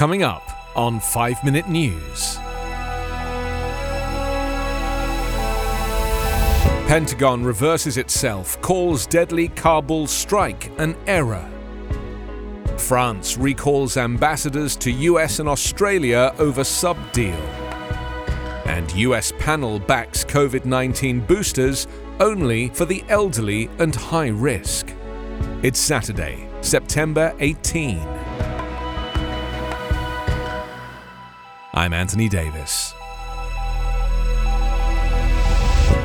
Coming up on 5 Minute News. Pentagon reverses itself, calls deadly Kabul strike an error. France recalls ambassadors to US and Australia over sub deal. And US panel backs COVID 19 boosters only for the elderly and high risk. It's Saturday, September 18. I'm Anthony Davis.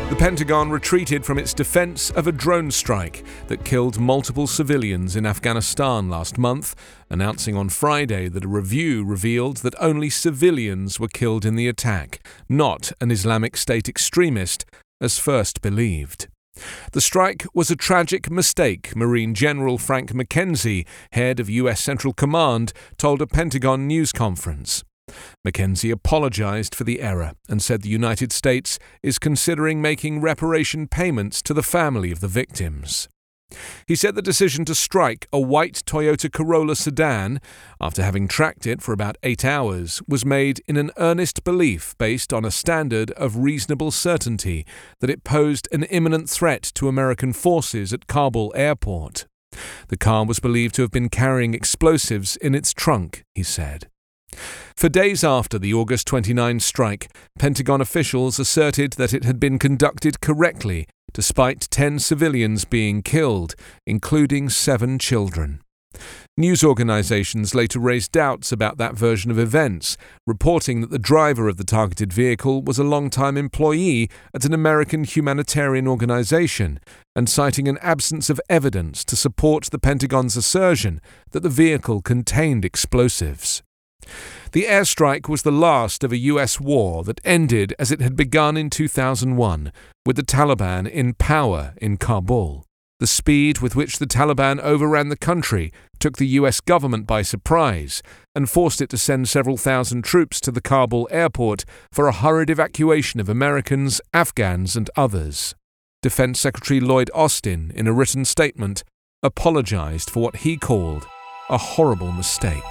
The Pentagon retreated from its defense of a drone strike that killed multiple civilians in Afghanistan last month, announcing on Friday that a review revealed that only civilians were killed in the attack, not an Islamic State extremist, as first believed. The strike was a tragic mistake, Marine General Frank McKenzie, head of U.S. Central Command, told a Pentagon news conference. McKenzie apologized for the error and said the United States is considering making reparation payments to the family of the victims. He said the decision to strike a white Toyota Corolla sedan, after having tracked it for about eight hours, was made in an earnest belief based on a standard of reasonable certainty that it posed an imminent threat to American forces at Kabul airport. The car was believed to have been carrying explosives in its trunk, he said. For days after the August 29 strike, Pentagon officials asserted that it had been conducted correctly despite 10 civilians being killed, including seven children. News organizations later raised doubts about that version of events, reporting that the driver of the targeted vehicle was a long-time employee at an American humanitarian organization, and citing an absence of evidence to support the Pentagon's assertion that the vehicle contained explosives. The airstrike was the last of a US war that ended as it had begun in 2001, with the Taliban in power in Kabul. The speed with which the Taliban overran the country took the US government by surprise and forced it to send several thousand troops to the Kabul airport for a hurried evacuation of Americans, Afghans, and others. Defense Secretary Lloyd Austin, in a written statement, apologized for what he called a horrible mistake.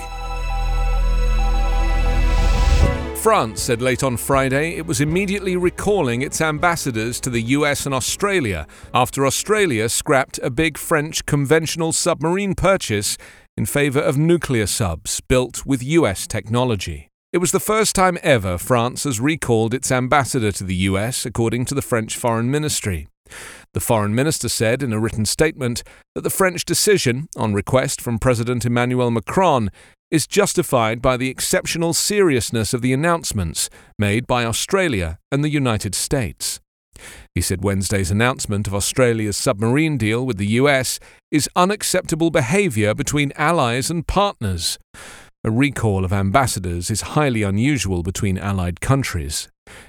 France said late on Friday it was immediately recalling its ambassadors to the US and Australia after Australia scrapped a big French conventional submarine purchase in favour of nuclear subs built with US technology. It was the first time ever France has recalled its ambassador to the US, according to the French Foreign Ministry. The foreign minister said in a written statement that the French decision, on request from President Emmanuel Macron, is justified by the exceptional seriousness of the announcements made by Australia and the United States. He said Wednesday's announcement of Australia's submarine deal with the US is unacceptable behaviour between allies and partners. A recall of ambassadors is highly unusual between allied countries.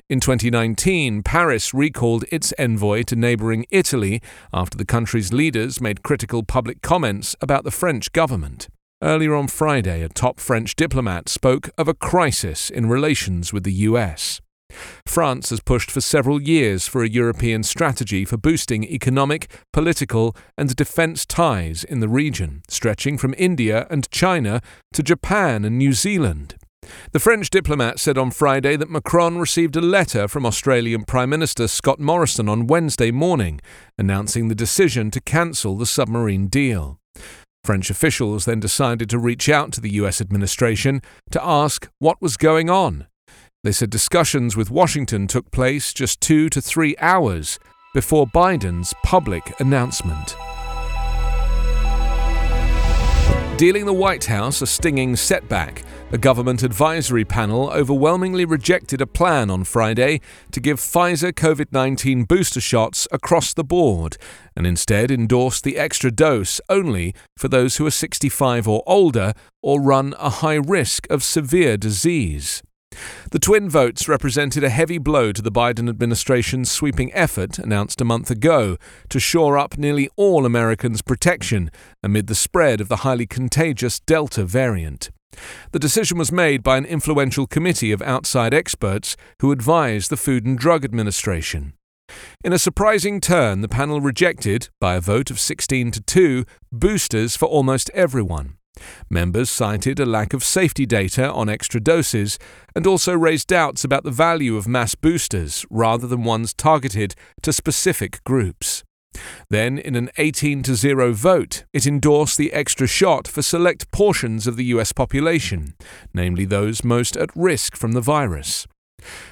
In 2019, Paris recalled its envoy to neighbouring Italy after the country's leaders made critical public comments about the French government. Earlier on Friday, a top French diplomat spoke of a crisis in relations with the US. France has pushed for several years for a European strategy for boosting economic, political, and defence ties in the region, stretching from India and China to Japan and New Zealand. The French diplomat said on Friday that Macron received a letter from Australian Prime Minister Scott Morrison on Wednesday morning, announcing the decision to cancel the submarine deal. French officials then decided to reach out to the US administration to ask what was going on. They said discussions with Washington took place just two to three hours before Biden's public announcement. Dealing the White House a stinging setback, a government advisory panel overwhelmingly rejected a plan on Friday to give Pfizer COVID 19 booster shots across the board and instead endorsed the extra dose only for those who are 65 or older or run a high risk of severe disease. The twin votes represented a heavy blow to the Biden administration's sweeping effort, announced a month ago, to shore up nearly all Americans' protection amid the spread of the highly contagious Delta variant. The decision was made by an influential committee of outside experts who advised the Food and Drug Administration. In a surprising turn, the panel rejected, by a vote of 16 to 2, boosters for almost everyone. Members cited a lack of safety data on extra doses and also raised doubts about the value of mass boosters rather than ones targeted to specific groups. Then, in an 18 to 0 vote, it endorsed the extra shot for select portions of the US population, namely those most at risk from the virus.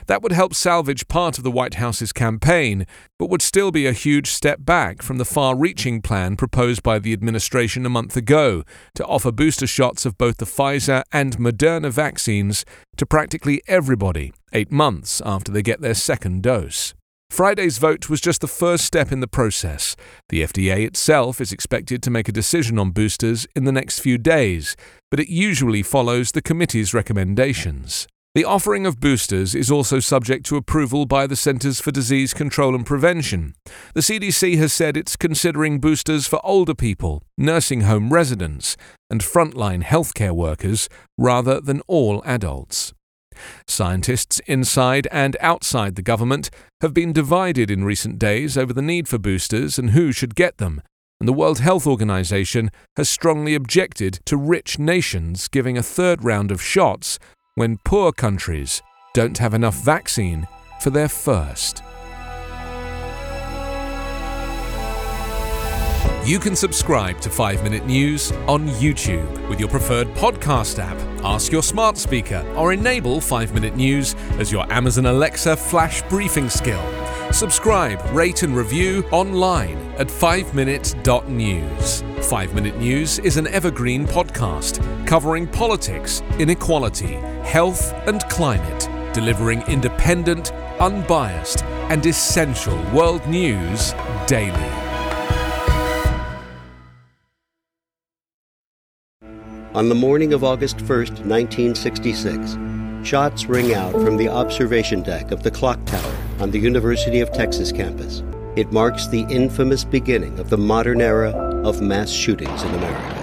That would help salvage part of the White House's campaign, but would still be a huge step back from the far reaching plan proposed by the administration a month ago to offer booster shots of both the Pfizer and Moderna vaccines to practically everybody eight months after they get their second dose. Friday's vote was just the first step in the process. The FDA itself is expected to make a decision on boosters in the next few days, but it usually follows the committee's recommendations. The offering of boosters is also subject to approval by the Centers for Disease Control and Prevention. The CDC has said it's considering boosters for older people, nursing home residents, and frontline healthcare workers rather than all adults. Scientists inside and outside the government have been divided in recent days over the need for boosters and who should get them, and the World Health Organization has strongly objected to rich nations giving a third round of shots when poor countries don't have enough vaccine for their first. You can subscribe to 5 Minute News on YouTube with your preferred podcast app. Ask your smart speaker or enable 5 Minute News as your Amazon Alexa flash briefing skill. Subscribe, rate, and review online at 5minute.news. 5 Minute News is an evergreen podcast covering politics, inequality, health, and climate, delivering independent, unbiased, and essential world news daily. On the morning of August 1st, 1966, shots ring out from the observation deck of the clock tower on the University of Texas campus. It marks the infamous beginning of the modern era of mass shootings in America.